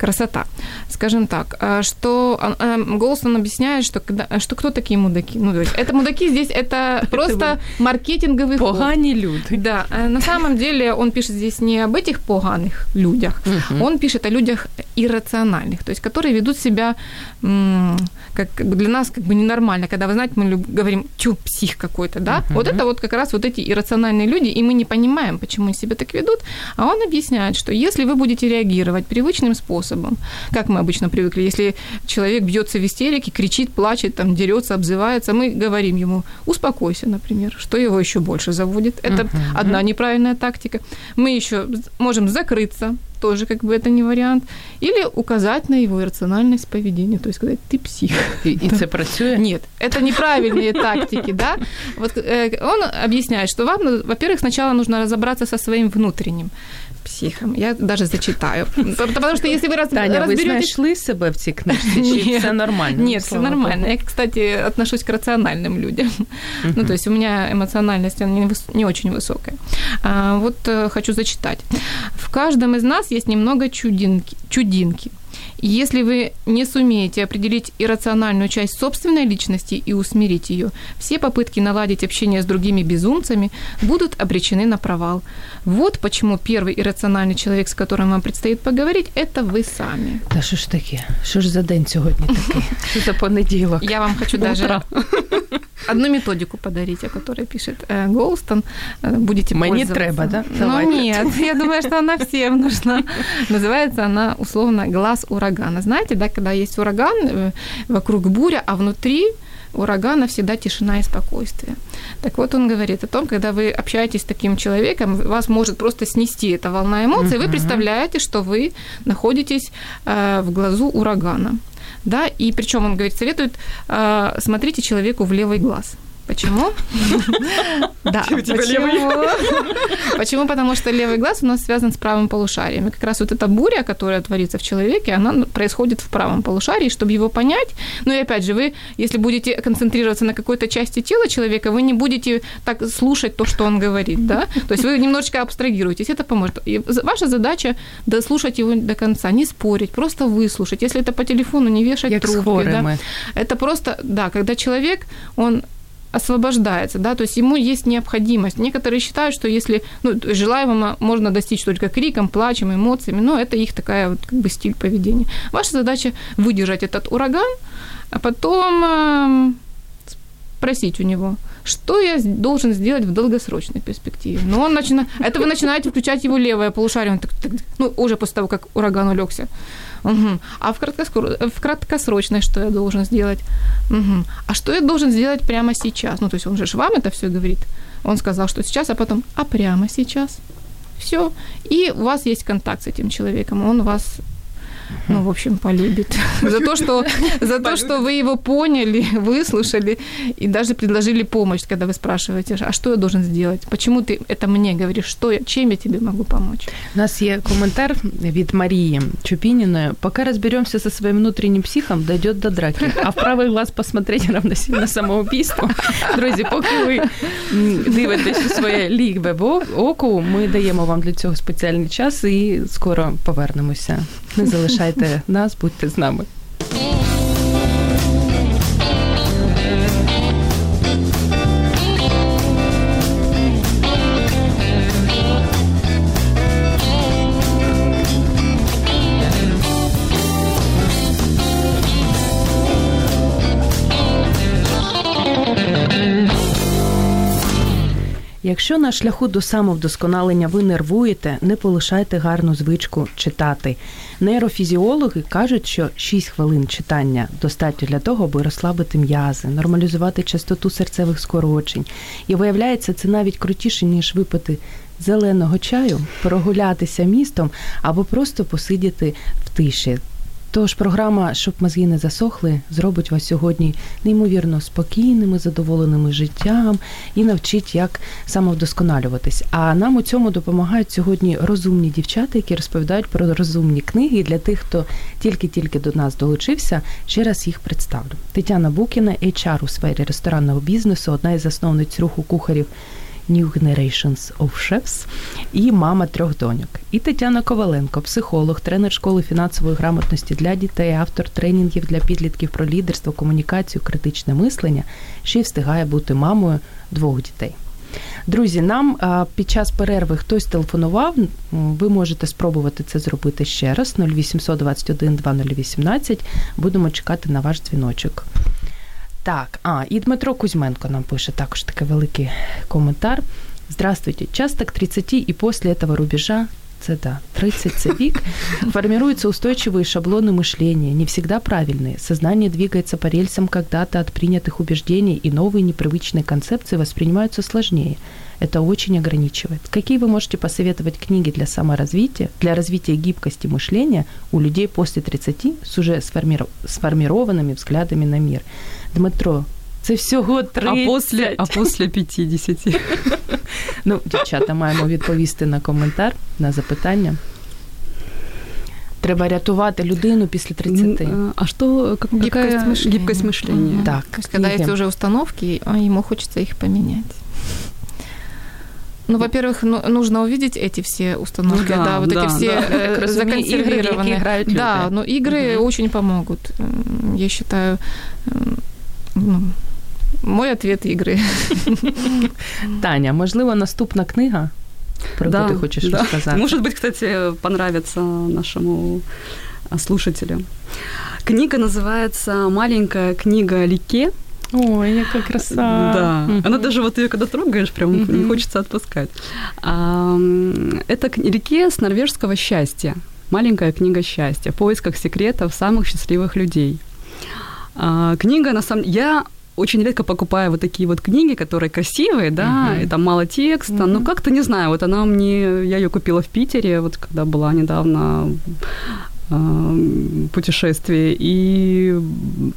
красота. Скажем так, а, что а, а, Голстон объясняет, что, когда, что кто такие мудаки. Ну, то есть это мудаки здесь, это просто маркетинговый ход. Погані люди. Да, э, на самом деле он пишет здесь не об этих поганых людях, он пишет о людях иррациональных, то есть которые ведут себя как, для нас как бы ненормально, когда, вы знаете, мы говорим, тю, псих какой-то, да, вот это вот как раз вот эти иррациональные люди, и мы не понимаем, почему они себя так ведут, а он объясняет, что если вы будете реагировать привычным способом, как мы обычно привыкли, если человек бьется в истерике, кричит, плачет, там, дерется, обзывается, мы говорим ему, успокойся, например, что его еще больше заводит. Это одна неправильная тактика. Мы еще можем закрыться, тоже как бы это не вариант, или указать на его иррациональность поведения, то есть сказать, ты псих. І, і це працює? Нет, это неправильные тактики, да. Вот э, он объясняет, что вам, ну, во-первых, сначала нужно разобраться со своим внутренним психом. Я даже зачитаю. Потому что если вы раз, Таня, разберетесь... знайшли себе в цій книжці? Чи все нормально? Нет, все нормально. Я, кстати, отношусь к рациональным людям. Ну, то есть у меня эмоциональность она не, очень высокая. А, вот э, хочу зачитать. В каждом из нас есть немного чудинки. чудинки. Если вы не сумеете определить иррациональную часть собственной личности и усмирить ее, все попытки наладить общение с другими безумцами будут обречены на провал. Вот почему первый иррациональный человек, с которым вам предстоит поговорить, это вы сами. Та що ж таке? Що ж за день сьогодні такий? Що за понеділок? Я вам хочу даже одну методику подарить, о которой пишет э, Голстон. Э, Будете Мне треба, да? Ну Давайте. нет, я думаю, что она всем нужна. Называется она условно «Глаз урагана». Знаете, да, когда есть ураган, э, вокруг буря, а внутри урагана всегда тишина и спокойствие. Так вот он говорит о том, когда вы общаетесь с таким человеком, вас может просто снести эта волна эмоций, вы представляете, что вы находитесь э, в глазу урагана. Да, и причем он говорит, советует, э, смотрите человеку в левый глаз. Почему? Да. Почему? Потому что левый глаз у нас связан с правым полушарием. И как раз вот эта буря, которая творится в человеке, она происходит в правом полушарии, чтобы его понять. Ну и опять же, вы, если будете концентрироваться на какой-то части тела человека, вы не будете так слушать то, что он говорит, да? То есть вы немножечко абстрагируетесь, это поможет. И ваша задача дослушать его до конца, не спорить, просто выслушать. Если это по телефону, не вешать Як трубки, да? хворими. Это просто, да, когда человек, он освобождается, да, то есть ему есть необходимость. Некоторые считают, что если, ну, желаемого можно достичь только криком, плачем, эмоциями, но это их такая вот как бы стиль поведения. Ваша задача выдержать этот ураган, а потом эм, спросить у него, что я должен сделать в долгосрочной перспективе. Но он начинает, это вы начинаете включать его левое полушарие, он так, так, ну, уже после того, как ураган улегся. Мгм. А в, краткоскор- в краткосрочной что я должен сделать? Мгм. А что я должен сделать прямо сейчас? Ну, то есть он же вам это все говорит. Он сказал, что сейчас, а потом, а прямо сейчас. Все. И у вас есть контакт с этим человеком. Он вас ну, в общем, полюбит. За то, что, за то, что вы его поняли, выслушали и даже предложили помощь, когда вы спрашиваете, а что я должен сделать? Почему ты это мне говоришь? Что я, чем я тебе могу помочь? У нас є коментар від Марії Чупініної. Поки розберемося со своїм внутрішнім психом, дойдет до драки. А в правий глаз посмотреть равносильно самоубійство. Друзі, поки ви м, дивитесь у своє лігбе в о- оку, ми даємо вам для цього спеціальний час і скоро повернемося. Не залишайте нас, будьте з нами. Якщо на шляху до самовдосконалення ви нервуєте, не полишайте гарну звичку читати. Нейрофізіологи кажуть, що 6 хвилин читання достатньо для того, аби розслабити м'язи, нормалізувати частоту серцевих скорочень. І виявляється, це навіть крутіше, ніж випити зеленого чаю, прогулятися містом або просто посидіти в тиші. Тож програма, щоб мозги не засохли, зробить вас сьогодні неймовірно спокійними, задоволеними життям і навчить, як самовдосконалюватись. А нам у цьому допомагають сьогодні розумні дівчата, які розповідають про розумні книги. Для тих, хто тільки-тільки до нас долучився, ще раз їх представлю. Тетяна Букіна, HR у сфері ресторанного бізнесу, одна із засновниць руху кухарів. New Generations of Chefs і мама трьох доньок. І Тетяна Коваленко, психолог, тренер школи фінансової грамотності для дітей, автор тренінгів для підлітків про лідерство, комунікацію, критичне мислення, ще й встигає бути мамою двох дітей. Друзі, нам під час перерви хтось телефонував. Ви можете спробувати це зробити ще раз. 0800 21 2018. Будемо чекати на ваш дзвіночок. Так, а, і Дмитро Кузьменко нам пише також такий великий коментар. Здравствуйте. Часто к 30 и после этого рубежа це да, 30 це век, формируются устойчивые шаблоны мышления, не всегда правильные. Сознание двигается по рельсам когда-то от принятых убеждений, и новые непривычные концепции воспринимаются сложнее. Это очень ограничивает. Какие вы можете посоветовать книги для саморазвития, для развития гибкости мышления у людей после 30 с уже сформированными взглядами на мир? Дмитро, це всього 30. А после, а после 50. ну, дівчата, маємо відповісти на коментар, на запитання. Треба рятувати людину після 30. А что, как, гибкость какая мышления. гибкость мышления? Mm-hmm. Так. То есть, когда есть уже установки, а ему хочется их поменять. Ну, во-первых, ну, нужно увидеть эти все установки, ну, да, да, вот да, эти все да. законсервированные. Игры, играют да, но игры угу. очень помогут. Я считаю, ну, мой ответ игры. Таня, можливо, наступна книга, про да, ти хочеш да. сказати? Может быть, кстати, понравится нашему слушателю. Книга называется «Маленькая книга Лике». Ой, яка краса. Да. Угу. Она даже вот ее когда трогаешь, прям угу. не хочется отпускать. А, это Лике с норвежского счастья. Маленькая книга счастья. В поисках секретов самых счастливых людей. А, книга, на самом деле, я очень редко покупаю вот такие вот книги, которые красивые, да, uh-huh. и там мало текста, uh-huh. но как-то не знаю, вот она мне, я ее купила в Питере, вот когда была недавно путешествие, и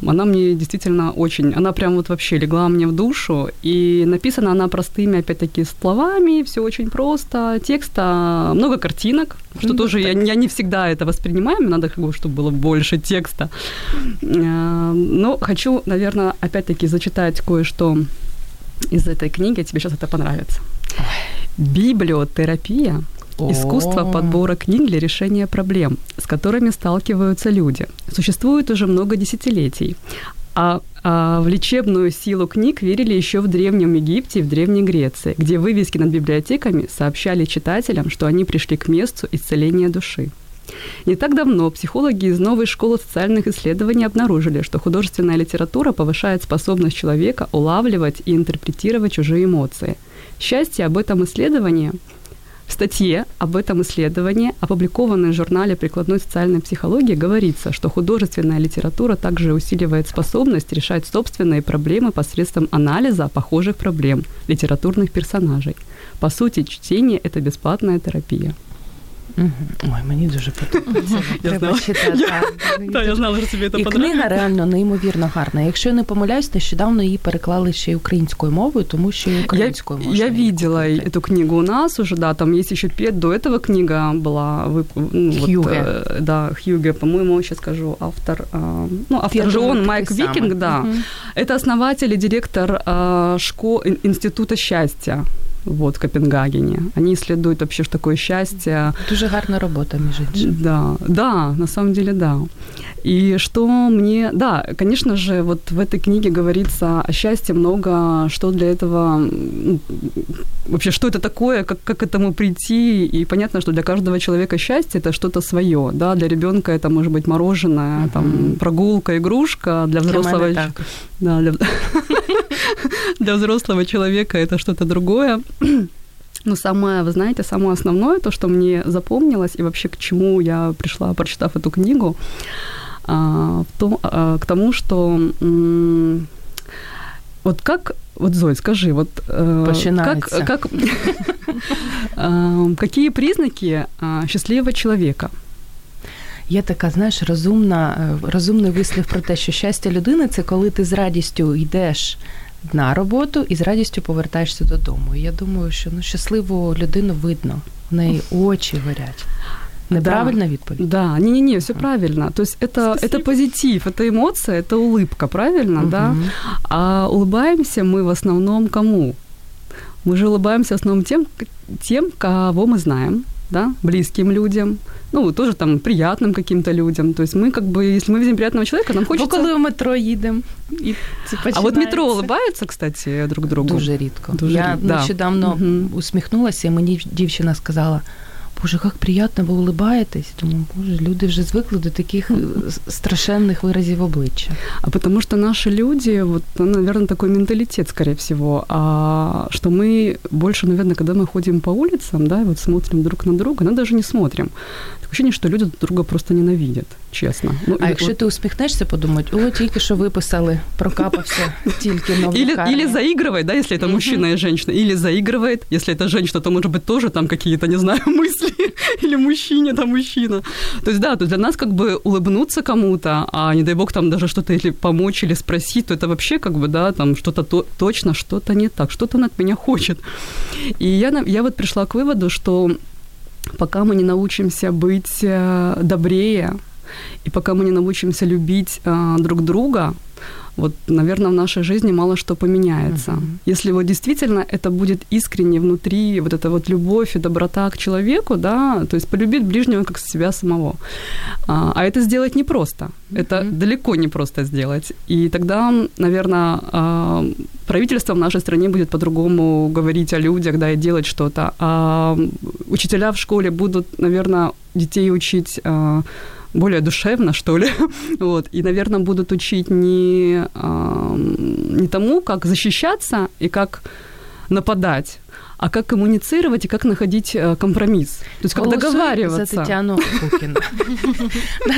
она мне действительно очень, она прям вот вообще легла мне в душу, и написана она простыми, опять-таки, словами, все очень просто, текста, много картинок, что ну, тоже я, я не всегда это воспринимаю, мне надо, как бы, чтобы было больше текста. Но хочу, наверное, опять-таки зачитать кое-что из этой книги, тебе сейчас это понравится. Библиотерапия Искусство подбора книг для решения проблем, с которыми сталкиваются люди. Существует уже много десятилетий. А, а в лечебную силу книг верили еще в Древнем Египте и в Древней Греции, где вывески над библиотеками сообщали читателям, что они пришли к месту исцеления души. Не так давно психологи из новой школы социальных исследований обнаружили, что художественная литература повышает способность человека улавливать и интерпретировать чужие эмоции. Счастье об этом исследовании статье об этом исследовании, опубликованной в журнале прикладной социальной психологии, говорится, что художественная литература также усиливает способность решать собственные проблемы посредством анализа похожих проблем литературных персонажей. По сути, чтение – это бесплатная терапия. Ой, мені дуже подобається. Треба читати. Так, я знала, що тобі це І книга реально неймовірно гарна. Якщо я не помиляюсь, нещодавно її переклали ще й українською мовою, тому що і українською можна. Я видела эту книгу у нас уже, да, там есть еще пет, до этого книга была. Ну, Хьюге. Вот, да, Хьюге, по-моему, сейчас скажу, автор, ну, автор же он, Майк Викинг, да. Это основатель и директор школ, Института счастья вот, в Копенгагене. Они исследуют вообще, что такое счастье. Дуже гарна робота, між іншим. Да, да, на самом деле, да. И что мне... Да, конечно же, вот в этой книге говорится о счастье много, что для этого... Вообще, что это такое, как, как к этому прийти. И понятно, что для каждого человека счастье – это что-то свое. Да? Для ребенка это может быть мороженое, uh-huh. там, прогулка, игрушка. Для взрослого... Для да, для... для взрослого человека это что-то другое. Но самое, вы знаете, самое основное, то, что мне запомнилось, и вообще к чему я пришла, прочитав эту книгу, а, в том, а, к тому, что вот как, вот Зой, скажи, вот э, как, как, какие признаки счастливого человека? Є така, знаєш, розумна, розумний вислів про те, що щастя людини це коли ти з радістю йдеш на роботу і з радістю повертаєшся додому. І я думаю, що ну щасливу людину видно, в неї очі горять. Неправильная да. відповідь? Да, не-не-не, все правильно. То есть это, это позитив, это эмоция, это улыбка, правильно, угу. да? А улыбаемся мы в основном кому? Мы же улыбаемся в основном тем, тем, кого мы знаем, да, близким людям, ну, тоже там приятным каким-то людям. То есть мы как бы, если мы видим приятного человека, нам хочется... Бо коли в метро їдемо, і це А от метро улыбаються, кстати, друг другу? Дуже рідко. Дуже Я рід... нещодавно угу. усміхнулася, і мені дівчина сказала, Боже, як приємно, ви улыбаєтесь. Думаю, боже, люди вже звикли до таких страшенных выразов обличчя. А потому что наши люди, вот, наверное, такой менталитет, скорее всего, а, что мы больше, наверное, когда мы ходим по улицам, да, вот смотрим друг на друга, мы даже не смотрим. Такое ощущение, что люди друг друга просто ненавидят, честно. Ну, а якщо от... ти усміхнешся, подумать, о, тільки що виписали, прокапався, тільки новый или, или заигрывает, да, если это мужчина и женщина, или заигрывает, если это женщина, то, может быть, тоже там какие-то, не знаю, мысли или мужчине, там мужчина. То есть, да, то есть для нас как бы улыбнуться кому-то, а не дай бог там даже что-то или помочь, или спросить, то это вообще как бы, да, там что-то то, точно, что-то не так, что-то он от меня хочет. И я, я вот пришла к выводу, что пока мы не научимся быть э, добрее, и пока мы не научимся любить э, друг друга, вот, наверное, в нашей жизни мало что поменяется. Uh-huh. Если вот действительно это будет искренне внутри, вот эта вот любовь и доброта к человеку, да, то есть полюбить ближнего как себя самого. А, а это сделать непросто. Uh-huh. Это далеко не просто сделать. И тогда, наверное, а, правительство в нашей стране будет по-другому говорить о людях, да, и делать что-то. А учителя в школе будут, наверное, детей учить а, более душевно, что ли. вот. И, наверное, будут учить не, не тому, как защищаться и как нападать, а как коммуницировать и как находить э, компромис. То есть, как договариваться. за Тетяну Кукіну.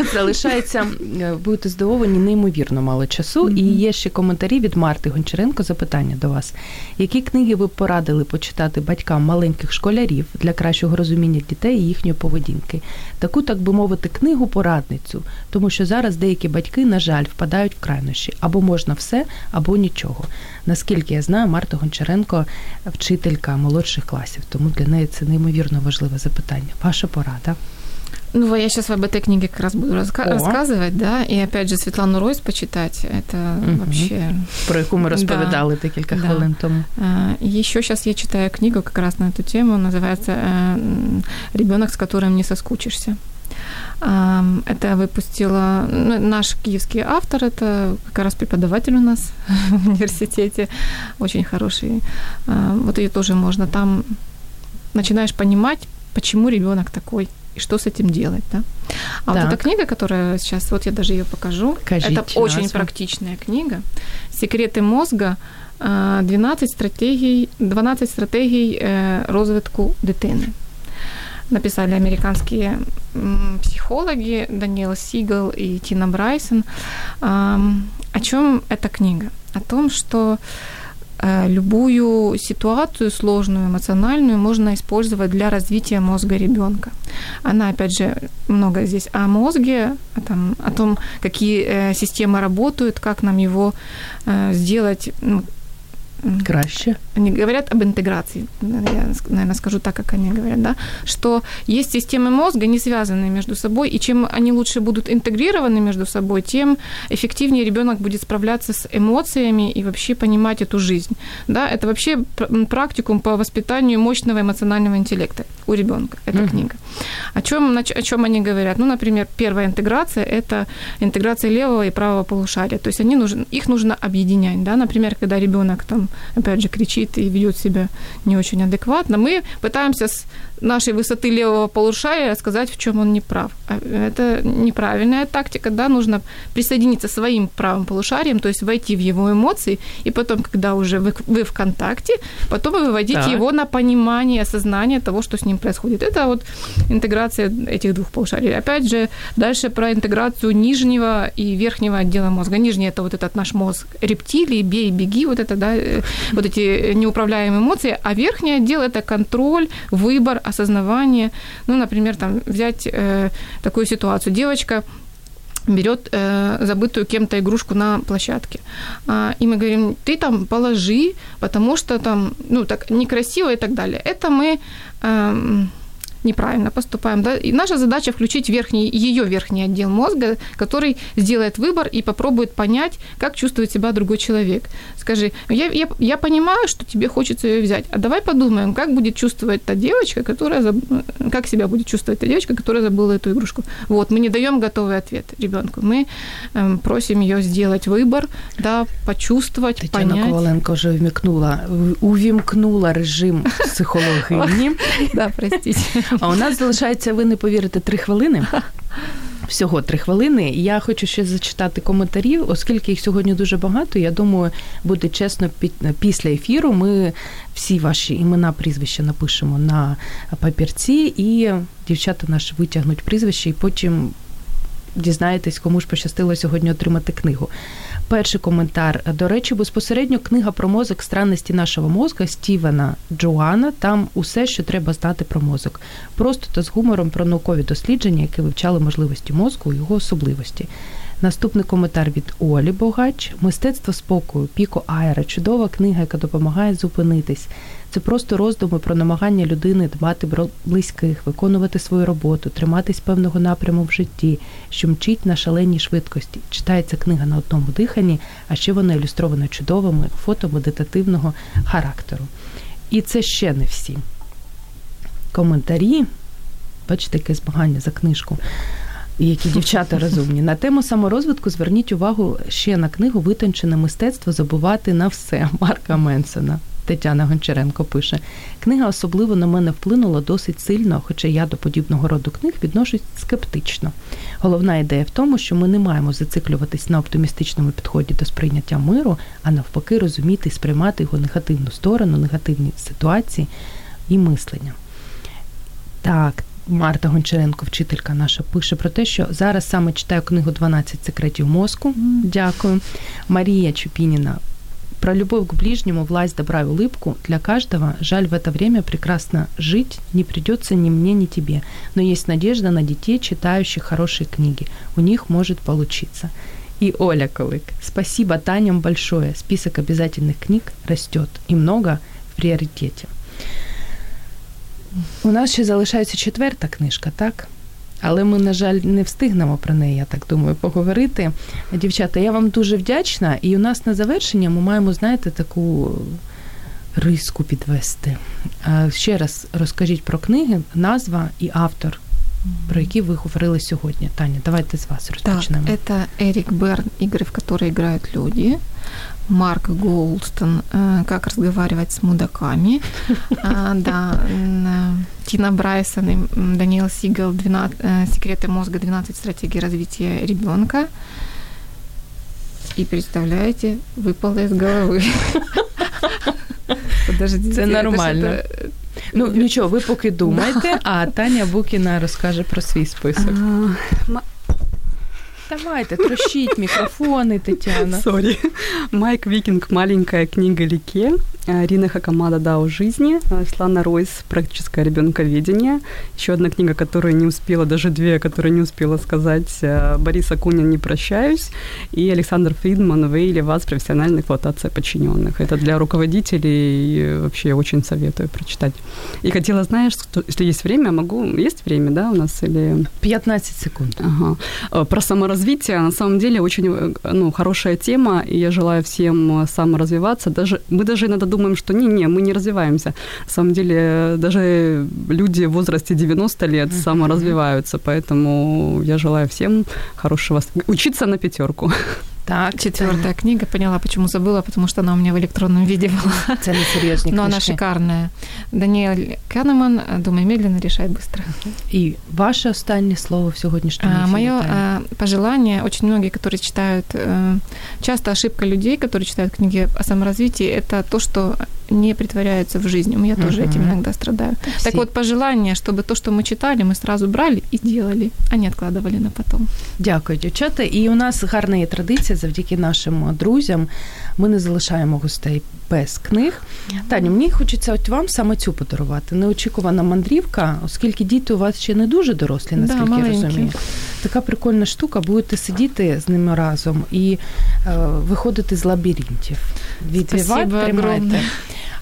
Залишається, е, будете здивовані, неймовірно мало часу. І є ще коментарі від Марти Гончаренко. Запитання до вас. Які книги ви порадили почитати батькам маленьких школярів для кращого розуміння дітей і їхньої поведінки? Таку, так би мовити, книгу порадницю, тому що зараз деякі батьки, на жаль, впадають в крайнощі. Або можна все, або нічого. Наскільки я знаю, Марта Гончаренко вчителька молодших класів, тому для неї це неймовірно важливе запитання. Ваша порада. Ну, я сейчас об этой книге как раз буду раска- рассказывать, да, и опять же Светлану Ройс почитать, это угу. вообще... Про яку ми розповідали да, декілька да. хвилин тому. Еще сейчас я читаю книгу как раз на эту тему, называется э, «Ребенок, с которым не соскучишься». Это выпустила ну, наш киевский автор, это как раз преподаватель у нас в университете, очень хороший. Вот ее тоже можно там начинаешь понимать, почему ребенок такой и что с этим делать, да? А так. вот эта книга, которая сейчас, вот я даже ее покажу, Кажите это очень назву. практичная книга. Секреты мозга. 12 стратегий, 12 стратегий э, розвитку дитини написали американские психологи Даниэл Сигал и Тина Брайсон. О чем эта книга? О том, что э, любую ситуацию сложную, эмоциональную можно использовать для развития мозга ребенка. Она, опять же, много здесь о мозге, о, там, о том, какие э, системы работают, как нам его э, сделать ну, Краще. Они говорят об интеграции, я, наверное, скажу так, как они говорят, да, что есть системы мозга, не связанные между собой, и чем они лучше будут интегрированы между собой, тем эффективнее ребенок будет справляться с эмоциями и вообще понимать эту жизнь. Да, это вообще практикум по воспитанию мощного эмоционального интеллекта у ребенка, эта mm-hmm. книга. О чем, о чем они говорят? Ну, например, первая интеграция – это интеграция левого и правого полушария, то есть они нужен, их нужно объединять, да, например, когда ребенок там, опять же, кричит, спит и ведет себя не очень адекватно, мы пытаемся с нашей высоты левого полушария сказать, в чем он не прав. А это неправильная тактика, да, нужно присоединиться своим правым полушарием, то есть войти в его эмоции, и потом, когда уже вы, вы в контакте, потом выводить так. его на понимание, осознание того, что с ним происходит. Это вот интеграция этих двух полушарий. Опять же, дальше про интеграцию нижнего и верхнего отдела мозга. Нижний – это вот этот наш мозг рептилии, бей, беги, вот это, да, э, вот эти неуправляемые эмоции, а верхний отдел – это контроль, выбор, осознавание. Ну, например, там взять э, такую ситуацию. Девочка берет э, забытую кем-то игрушку на площадке. А, и мы говорим, ты там положи, потому что там, ну, так некрасиво и так далее. Это мы... Э, неправильно поступаем. Да? И наша задача включить верхний, ее верхний отдел мозга, который сделает выбор и попробует понять, как чувствует себя другой человек. Скажи, я, я, я понимаю, что тебе хочется ее взять, а давай подумаем, как будет чувствовать та девочка, которая заб... как себя будет чувствовать та девочка, которая забыла эту игрушку. Вот, мы не даем готовый ответ ребенку. Мы эм, просим ее сделать выбор, да, почувствовать, Тетяна понять. Коваленко вже вмікнула, увімкнула режим психологині. Да, простите. А у нас залишається, ви не повірите, три хвилини. Всього три хвилини. Я хочу ще зачитати коментарі, оскільки їх сьогодні дуже багато. Я думаю, буде чесно, після ефіру ми всі ваші імена, прізвища напишемо на папірці, і дівчата наші витягнуть прізвище, і потім дізнаєтесь, кому ж пощастило сьогодні отримати книгу. Перший коментар. До речі, безпосередньо книга про мозок странності нашого мозка Стівена Джоана. Там усе, що треба знати про мозок. Просто та з гумором про наукові дослідження, які вивчали можливості мозку його особливості. Наступний коментар від Олі Богач. Мистецтво спокою, Піко Айра, чудова книга, яка допомагає зупинитись. Це просто роздуми про намагання людини дбати про близьких, виконувати свою роботу, триматись певного напряму в житті, що мчить на шаленій швидкості. Читається книга на одному диханні, а ще вона ілюстрована чудовими фото медитативного характеру. І це ще не всі коментарі. Бачите, яке змагання за книжку які дівчата розумні. На тему саморозвитку зверніть увагу ще на книгу Витончене мистецтво забувати на все Марка Менсона. Тетяна Гончаренко пише: книга особливо на мене вплинула досить сильно, хоча я до подібного роду книг відношусь скептично. Головна ідея в тому, що ми не маємо зациклюватись на оптимістичному підході до сприйняття миру, а навпаки, розуміти і сприймати його негативну сторону, негативні ситуації і мислення. Так, Марта Гончаренко, вчителька наша, пише про те, що зараз саме читаю книгу «12 секретів мозку. Дякую. Марія Чупініна. Про любовь к ближнему, власть, добра и улыбку для каждого. Жаль, в это время прекрасно жить не придется ни мне, ни тебе. Но есть надежда на детей, читающих хорошие книги. У них может получиться. И Оля Колык. Спасибо Таням большое. Список обязательных книг растет. И много в приоритете. У нас ще залишається четверта книжка, так? Але ми, на жаль, не встигнемо про неї, я так думаю, поговорити. Дівчата, я вам дуже вдячна, і у нас на завершення ми маємо, знаєте, таку риску підвести. Ще раз розкажіть про книги, назва і автор, про які ви говорили сьогодні. Таня, давайте з вас розпочнемо. Так, це Ерік Берн, ігри, в які грають люди. Марк Голдстон э, «Как разговаривать с мудаками». А, да, Тина Брайсон и Даниэл Сигел э, «Секреты мозга. 12 стратегий развития ребенка». И представляете, выпало из головы. Подождите. Це нормально. Это... Ну, нічого, ви поки думайте, а Таня Букіна розкаже про свій список. Давайте, трощить микрофоны, Татьяна. Сори. Майк Викинг «Маленькая книга Лике». Рина Хакамада «Да, жизни». Слана Ройс «Практическое ребенковедение». Еще одна книга, которую не успела, даже две, которые не успела сказать. Борис Акунин «Не прощаюсь». И Александр Фридман «Вы или вас. Профессиональная эксплуатация подчиненных». Это для руководителей вообще очень советую прочитать. И хотела, знаешь, что, если есть время, могу... Есть время, да, у нас? Или... 15 секунд. Ага. Про саморазвитие, на самом деле, очень ну, хорошая тема, и я желаю всем саморазвиваться. Даже, мы даже иногда думаем, что не-не, мы не развиваемся. На самом деле даже люди в возрасте 90 лет uh-huh. саморазвиваются, поэтому я желаю всем хорошего... Учиться на пятерку. Так, Четвертая книга. Поняла, почему забыла, потому что она у меня в электронном виде была. Це не серйозні Но она книжки. шикарная. Даниэль Канеман «Думай медленно, решай быстро». І ваше останнє слово в сьогоднішньому А, ефірі, Мое Таня. а, пожелание, очень многие, которые читают, э, часто ошибка людей, которые читают книги о саморазвитии, это то, что не притворяются в жизнь. Я тоже Мгм. этим иногда страдаю. Всі. Так вот, пожелание, чтобы то, что мы читали, мы сразу брали и делали, а не откладывали на потом. Дякую, дівчата. І у нас гарна є традиція завдяки нашим друзям. Ми не залишаємо гостей без книг. Таню, мені хочеться от вам саме цю подарувати. Неочікувана мандрівка, оскільки діти у вас ще не дуже дорослі, Да, наскільки я розумію. Така прикольна штука, будете сидіти з ними разом і е, виходити з лабіринтів. Відвівати, тримайте. огромне.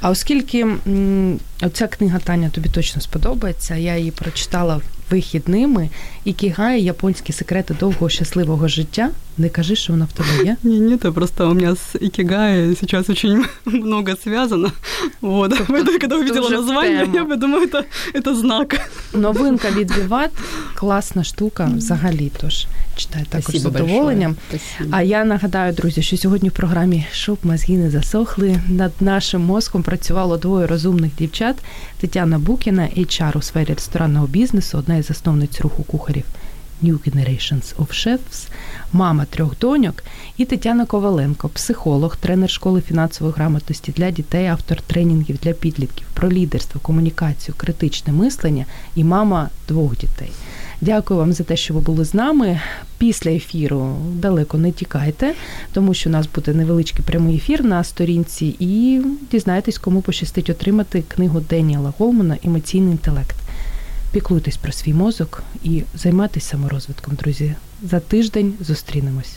А оскільки м, оця книга Таня тобі точно сподобається, я її прочитала вихідними. Ікігай японські секрети довгого щасливого життя. Не кажи, що вона в тебе є. Не, нет, а просто у меня с икигай сейчас очень много связано. Вот. Поэтому, когда увидела уже в название, тему. я подумала, это, это знак. Новинка від Віват класна штука взагалі. Тож читай також з задоволенням. А я нагадаю, друзі, що сьогодні в програмі Щоб мозги не засохли. Над нашим мозком працювало двоє розумних дівчат: Тетяна Букіна, HR у сфері ресторанного бізнесу, одна із засновниць руху кухарів New Generations of Chefs, мама трьох доньок, і Тетяна Коваленко, психолог, тренер школи фінансової грамотності для дітей, автор тренінгів для підлітків про лідерство, комунікацію, критичне мислення і мама двох дітей. Дякую вам за те, що ви були з нами. Після ефіру далеко не тікайте, тому що у нас буде невеличкий прямий ефір на сторінці, і дізнаєтесь, кому пощастить отримати книгу Деніела Голмана Емоційний інтелект. Піклуйтесь про свій мозок і займайтесь саморозвитком, друзі. За тиждень зустрінемось.